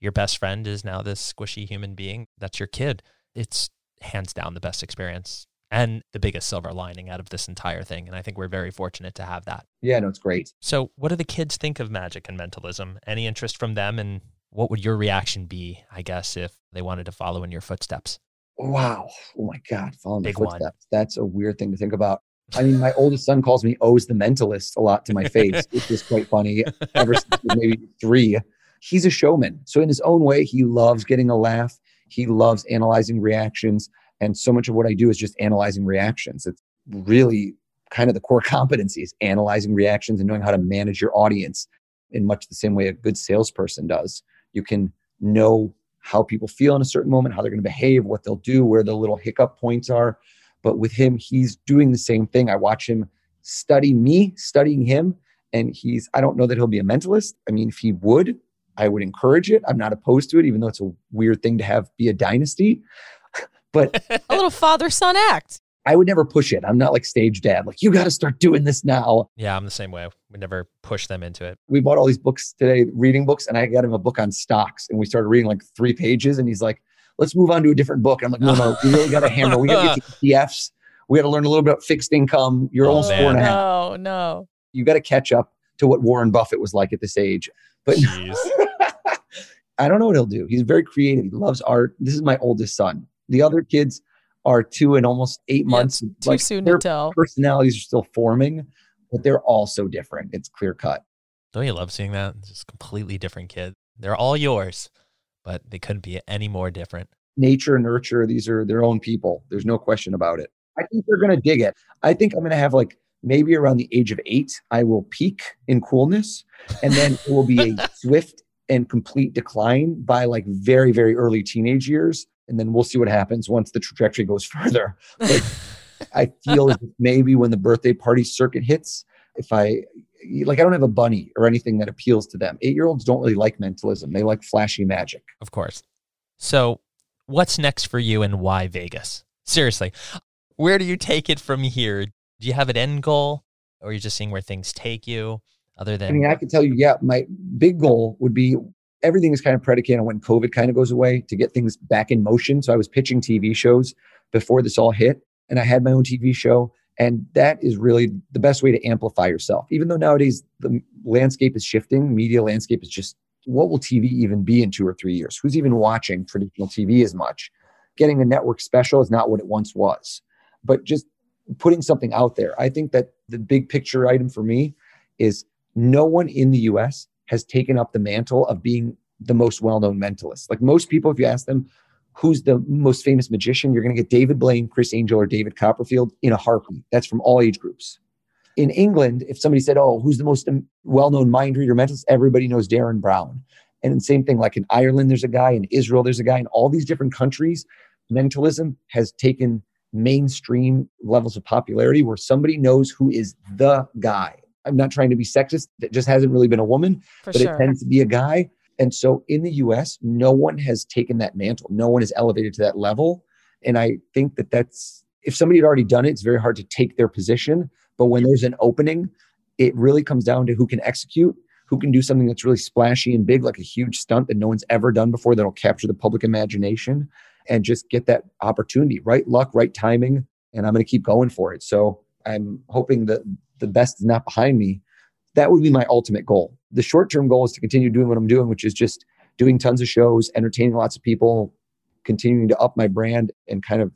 your best friend is now this squishy human being that's your kid. It's hands down the best experience and the biggest silver lining out of this entire thing. And I think we're very fortunate to have that. Yeah, no, it's great. So, what do the kids think of magic and mentalism? Any interest from them? And what would your reaction be, I guess, if they wanted to follow in your footsteps? Wow. Oh my God. Following the Big one. footsteps. That's a weird thing to think about. I mean, my oldest son calls me Oz the mentalist a lot to my face, which is quite funny. Ever since maybe three, he's a showman. So in his own way, he loves getting a laugh. He loves analyzing reactions. And so much of what I do is just analyzing reactions. It's really kind of the core competency is analyzing reactions and knowing how to manage your audience in much the same way a good salesperson does. You can know how people feel in a certain moment, how they're going to behave, what they'll do, where the little hiccup points are. But with him, he's doing the same thing. I watch him study me, studying him. And he's, I don't know that he'll be a mentalist. I mean, if he would, I would encourage it. I'm not opposed to it, even though it's a weird thing to have be a dynasty. But A little father son act. I would never push it. I'm not like stage dad, like, you got to start doing this now. Yeah, I'm the same way. We never push them into it. We bought all these books today, reading books, and I got him a book on stocks. And we started reading like three pages, and he's like, let's move on to a different book. I'm like, no, no, we really got to hammer. We got to get to ETFs. We got to learn a little bit about fixed income. You're Oh, almost man. four and a half. No, no. You got to catch up to what Warren Buffett was like at this age. But Jeez. I don't know what he'll do. He's very creative. He loves art. This is my oldest son. The other kids are two and almost eight Yeah, months. Too Like, soon their to tell. personalities are still forming, but they're all so different. It's clear cut. Don't you love seeing that? It's just completely different kid. They're all yours, but they couldn't be any more different. Nature, nurture, these are their own people. There's no question about it. I think they're going to dig it. I think I'm going to have like maybe around the age of eight, I will peak in coolness, and then it will be a swift and complete decline by like very, very early teenage years. And then we'll see what happens once the trajectory goes further. But I feel as if maybe when the birthday party circuit hits, if I like, I don't have a bunny or anything that appeals to them. Eight year olds don't really like mentalism, they like flashy magic. Of course. So, what's next for you and why Vegas? Seriously, where do you take it from here? Do you have an end goal or are you just seeing where things take you other than I mean, I can tell you, yeah, my big goal would be everything is kind of predicated on when COVID kind of goes away to get things back in motion. So I was pitching TV shows before this all hit, and I had my own TV show. And that is really the best way to amplify yourself. Even though nowadays the landscape is shifting, media landscape is just what will TV even be in two or three years? Who's even watching traditional TV as much? Getting a network special is not what it once was. But just putting something out there. I think that the big picture item for me is no one in the US has taken up the mantle of being the most well known mentalist. Like most people, if you ask them, who's the most famous magician, you're going to get David Blaine, Criss Angel, or David Copperfield in a heartbeat. That's from all age groups. In England, if somebody said, Oh, who's the most well known mind reader mentalist? Everybody knows Derren Brown. And the same thing, like in Ireland, there's a guy, in Israel, there's a guy, in all these different countries, mentalism has taken mainstream levels of popularity where somebody knows who is the guy. I'm not trying to be sexist. It just hasn't really been a woman, For but sure. it tends to be a guy. And so in the US, no one has taken that mantle. No one has elevated to that level. And I think that that's, if somebody had already done it, it's very hard to take their position. But when there's an opening, it really comes down to who can execute, who can do something that's really splashy and big, like a huge stunt that no one's ever done before that'll capture the public imagination and just get that opportunity, right luck, right timing. And I'm going to keep going for it. So I'm hoping that the best is not behind me. That would be my ultimate goal. The short term goal is to continue doing what I'm doing, which is just doing tons of shows, entertaining lots of people, continuing to up my brand and kind of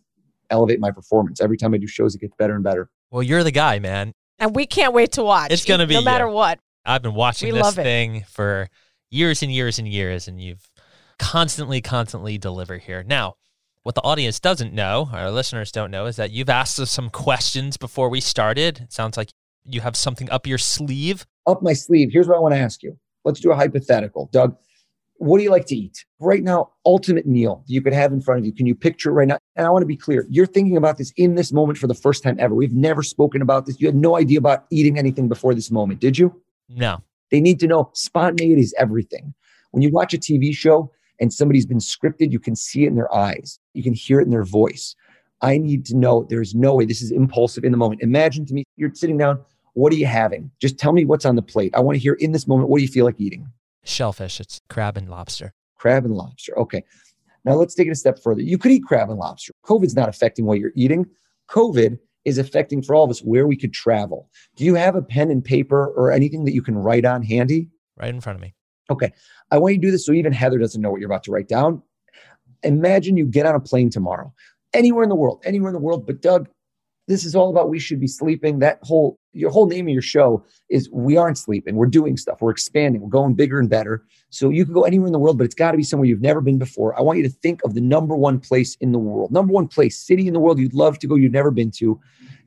elevate my performance. Every time I do shows, it gets better and better. Well, you're the guy, man. And we can't wait to watch. It's gonna be no matter you. what. I've been watching We this thing for years and years and years, and you've constantly, constantly deliver here. Now, what the audience doesn't know, our listeners don't know, is that you've asked us some questions before we started. It sounds like you have something up your sleeve. Up my sleeve, here's what I want to ask you. Let's do a hypothetical. Doug, what do you like to eat? Right now, ultimate meal you could have in front of you. Can you picture it right now? And I want to be clear. You're thinking about this in this moment for the first time ever. We've never spoken about this. You had no idea about eating anything before this moment, did you? No. They need to know spontaneity is everything. When you watch a TV show and somebody's been scripted, you can see it in their eyes, you can hear it in their voice. I need to know there's no way this is impulsive in the moment. Imagine to me, you're sitting down. What are you having? Just tell me what's on the plate. I want to hear in this moment, what do you feel like eating? Shellfish, it's crab and lobster. Crab and lobster. Okay. Now let's take it a step further. You could eat crab and lobster. COVID's not affecting what you're eating. COVID is affecting for all of us where we could travel. Do you have a pen and paper or anything that you can write on handy? Right in front of me. Okay. I want you to do this so even Heather doesn't know what you're about to write down. Imagine you get on a plane tomorrow, anywhere in the world, anywhere in the world. But Doug, this is all about we should be sleeping. That whole, your whole name of your show is we aren't sleeping. We're doing stuff. We're expanding. We're going bigger and better. So you can go anywhere in the world, but it's got to be somewhere you've never been before. I want you to think of the number one place in the world, number one place, city in the world you'd love to go, you've never been to.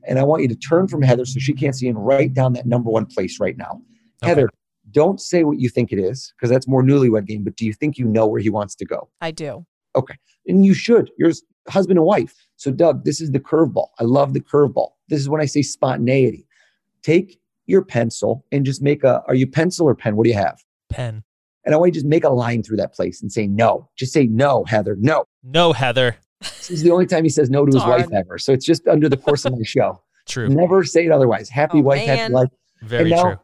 And I want you to turn from Heather so she can't see and write down that number one place right now. Okay. Heather, don't say what you think it is because that's more newlywed game. But do you think you know where he wants to go? I do. Okay, and you should. You're s- husband and wife. So, Doug, this is the curveball. I love the curveball. This is when I say spontaneity. Take your pencil and just make a. Are you pencil or pen? What do you have? Pen. And I want you to just make a line through that place and say no. Just say no, Heather. No. No, Heather. This is the only time he says no to his wife ever. So it's just under the course of my show. True. Never say it otherwise. Happy Oh, wife, man. happy life. Very and now, true.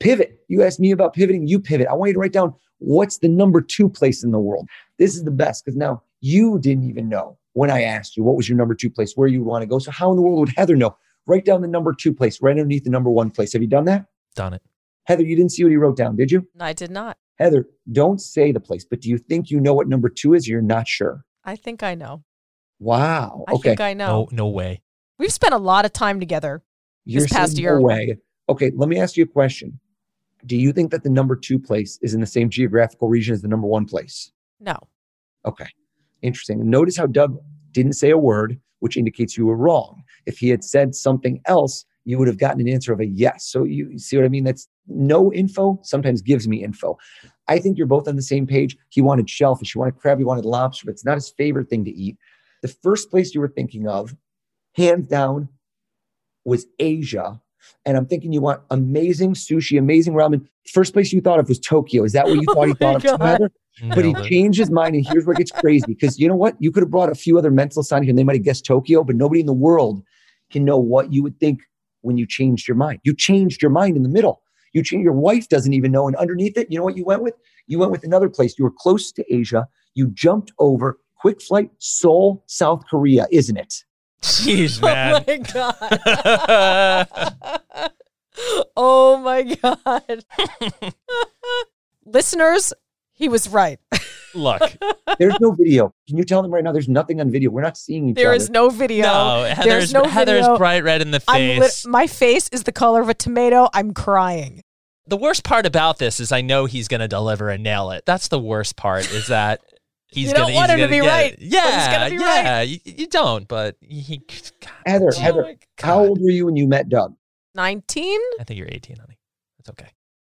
pivot. You asked me about pivoting, you pivot. I want you to write down what's the number two place in the world. This is the best because now you didn't even know when I asked you what was your number two place, where you want to go. So, how in the world would Heather know? Write down the number two place right underneath the number one place. Have you done that? Done it. Heather, you didn't see what he wrote down, did you? I did not. Heather, don't say the place, but do you think you know what number two is? You're not sure. I think I know. Wow. I okay. think I know. No, no way. We've spent a lot of time together. You're past year. No way. Okay, let me ask you a question. Do you think that the number two place is in the same geographical region as the number one place? No. Okay. Interesting. And notice how Doug didn't say a word, which indicates you were wrong. If he had said something else, you would have gotten an answer of a yes. So you you see what I mean? That's no info sometimes gives me info. I think you're both on the same page. He wanted shellfish, he wanted crab, he wanted lobster, but it's not his favorite thing to eat. The first place you were thinking of, hands down, was Asia. And I'm thinking you want amazing sushi, amazing ramen. First place you thought of was Tokyo. Is that what you oh thought he Oh my thought of? God. But he changed his mind, and here's where it gets crazy. Because you know what? You could have brought a few other mental signs, here, and they might have guessed Tokyo, but nobody in the world can know what you would think when you changed your mind. You changed your mind in the middle. You change your wife doesn't even know. And underneath it, you know what you went with? You went with another place. You were close to Asia. You jumped over quick flight, Seoul, South Korea, isn't it? Jeez, Oh man. my god. oh my god. Listeners, he was right. Look, There's no video. Can you tell them right now? There's nothing on video. We're not seeing each There other. is no video. no, Heather's, no Heather's video. bright red in the face. lit- my face is the color of a tomato. I'm crying. the worst part about this is I know he's going to deliver and nail it. That's the worst part is that he's You don't gonna, want him to be right, it. he's Yeah, gonna be yeah. You, you don't, but he. God, Heather, Oh Heather, how old were you when you met Doug? 19? I think you're 18, honey. It's okay.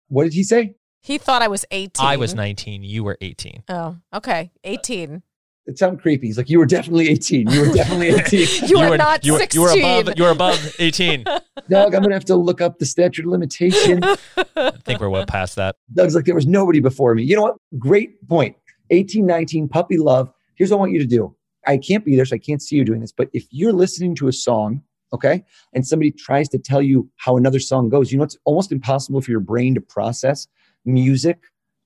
What did he say? He thought I was 18. I was 19. You were 18. Oh, okay. 18. It sounded creepy. He's like, you were definitely 18. You were definitely 18. You, are were not you were, 16. You were above. You were above 18. Doug, I'm going to have to look up the statute of limitation. I think we're well past that. Doug's like, there was nobody before me. You know what? Great point. 18, 19, puppy love. Here's what I want you to do. I can't be there, so I can't see you doing this. But if you're listening to a song, okay, and somebody tries to tell you how another song goes, you know, it's almost impossible for your brain to process music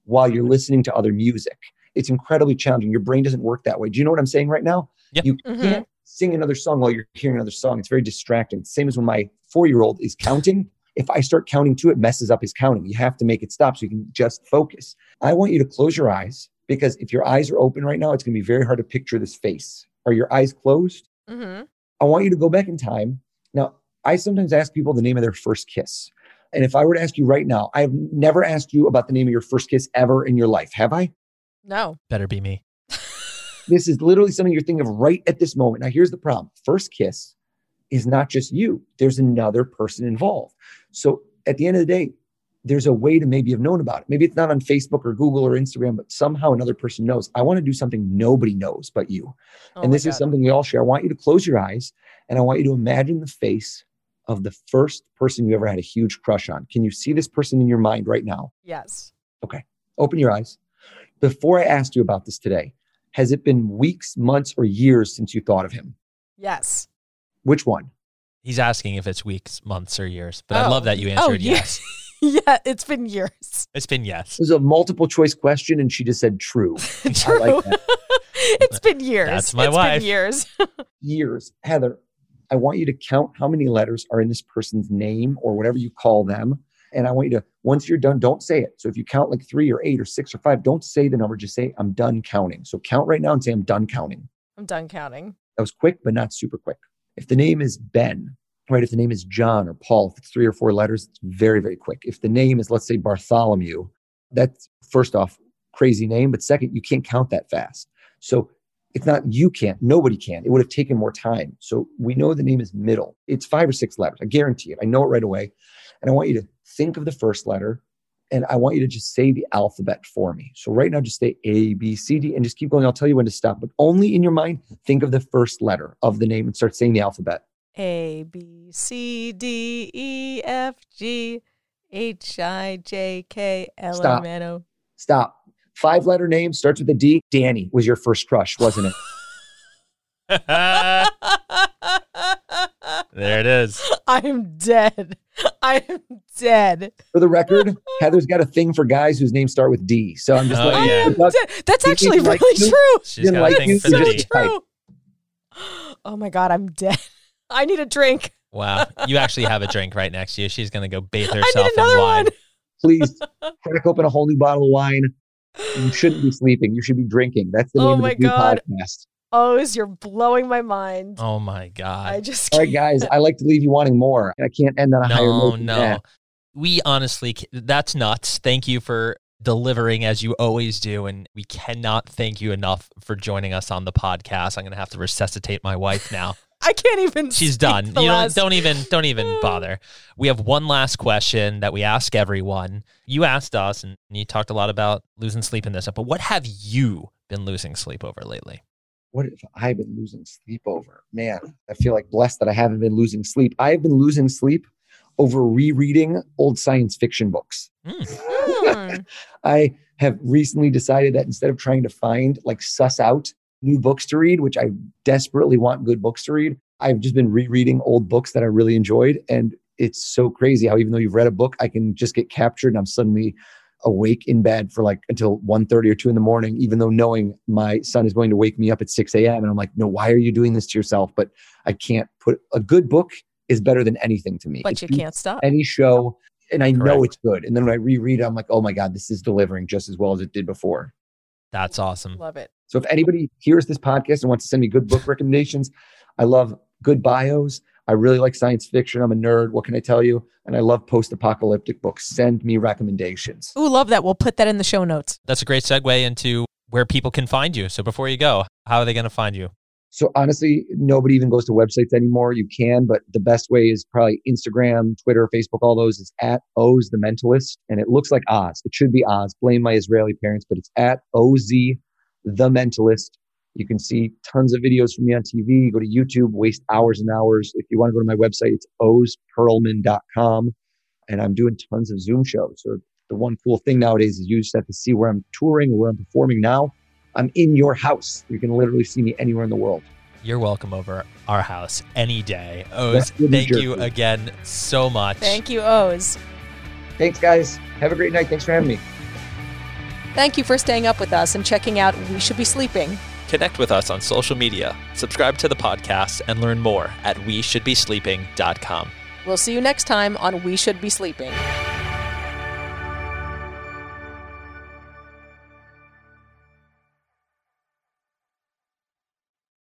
while you're listening to other music. It's incredibly challenging. Your brain doesn't work that way. Do you know what I'm saying right now? Yeah. You Mhm. can't sing another song while you're hearing another song. It's very distracting. Same as when my four year old is counting. If I start counting too, it messes up his counting. You have to make it stop so you can just focus. I want you to close your eyes because if your eyes are open right now, it's going to be very hard to picture this face. Are your eyes closed? hmm I want you to go back in time. Now, I sometimes ask people the name of their first kiss. And if I were to ask you right now, I've never asked you about the name of your first kiss ever in your life, have I? No. Better be me. This is literally something you're thinking of right at this moment. Now, here's the problem first kiss is not just you, there's another person involved. So at the end of the day, there's a way to maybe have known about it. Maybe it's not on Facebook or Google or Instagram, but somehow another person knows. I want to do something nobody knows but you. Oh and my this is something we all share. I want you to close your eyes and I want you to imagine the face of the first person you ever had a huge crush on. Can you see this person in your mind right now? Yes. Okay. Open your eyes. Before I asked you about this today, has it been weeks, months, or years since you thought of him? Yes. Which one? He's asking if it's weeks, months, or years. But I Oh. love that you Oh, answered yes. yeah, it's been years. It's been yes. It was a multiple choice question, and she just said true. True. like it's been years. That's my It's wife. Been years. Years. Heather, I want you to count how many letters are in this person's name or whatever you call them. And I want you to, once you're done, don't say it. So if you count like three or eight or six or five, don't say the number, just say, I'm done counting. So count right now and say, I'm done counting. I'm done counting. That was quick, but not super quick. If the name is Ben, right? If the name is John or Paul, if it's three or four letters, it's very, very quick. If the name is, let's say, Bartholomew, that's first off, crazy name. But second, you can't count that fast. So it's not you can't, nobody can. It would have taken more time. So we know the name is middle. It's five or six letters. I guarantee it. I know it right away. And I want you to think of the first letter and I want you to just say the alphabet for me. So right now, just say A, B, C, D, and just keep going. I'll tell you when to stop, but only in your mind, think of the first letter of the name and start saying the alphabet. A B C D E F G H I J K L Stop. M N O. Stop. Five letter name starts with a D. Danny was your first crush, wasn't it? there it is. I'm dead. I am dead. For the record, Heather's got a thing for guys whose names start with D. So I'm just Oh, like, yeah. am dead. That's actually think like really you? true. She's Didn't got like a thing you, for the so D. true. Oh my god, I'm dead. I need a drink. Wow. You actually have a drink right next to you. She's going to go bathe herself in wine. one. please crack open a whole new bottle of wine. You shouldn't be sleeping. You should be drinking. That's the oh name Oh of my the new God. podcast. Oh, Oz, you're blowing my mind. Oh my God. I God. just All right, guys, I like to leave you wanting more. I can't end on a higher note. than no. that. We honestly, that's nuts. Thank you for delivering as you always do. And we cannot thank you enough for joining us on the podcast. I'm going to have to resuscitate my wife now. I can't even. She's speak done. the You know, last- don't even don't even bother. We have one last question that we ask everyone. You asked us, and you talked a lot about losing sleep in this. But what have you been losing sleep over lately? What have I been losing sleep over? Man, I feel like blessed that I haven't been losing sleep. I've been losing sleep over rereading old science fiction books. Hmm. I have recently decided that instead of trying to find, like, suss out new books to read, which I desperately want good books to read, I've just been rereading old books that I really enjoyed. And it's so crazy how even though you've read a book, I can just get captured and I'm suddenly awake in bed for like until 1.30 or 2 in the morning, even though knowing my son is going to wake me up at 6 a.m. And I'm like, no, why are you doing this to yourself? But I can't put a good book is better than anything to me. But It you can't stop. any show and I know it's good. And then when I reread it, I'm like, oh my God, this is delivering just as well as it did before. That's awesome. Love it. So if anybody hears this podcast and wants to send me good book recommendations, I love good bios. I really like science fiction. I'm a nerd. What can I tell you? And I love post-apocalyptic books. Send me recommendations. Ooh, love that. We'll put that in the show notes. That's a great segue into where people can find you. So before you go, how are they going to find you? So honestly, nobody even goes to websites anymore. You can, but the best way is probably Instagram, Twitter, Facebook, all those. is at Oz the Mentalist. And it looks like Oz. It should be Oz. Blame my Israeli parents, but it's at OZ the Mentalist. You can see tons of videos from me on TV. Go to YouTube, waste hours and hours. If you want to go to my website, it's ozperlman.com. And I'm doing tons of Zoom shows. So the one cool thing nowadays is you just have to see where I'm touring where I'm performing now. I'm in your house. You can literally see me anywhere in the world. You're welcome over our house any day. Oz, Westwood, New thank you again so much. Thank you, Oz. Thanks, guys. Have a great night. Thanks for having me. Thank you for staying up with us and checking out We Should Be Sleeping. Connect with us on social media, subscribe to the podcast, and learn more at we should be sleeping.com. We'll see you next time on We Should Be Sleeping.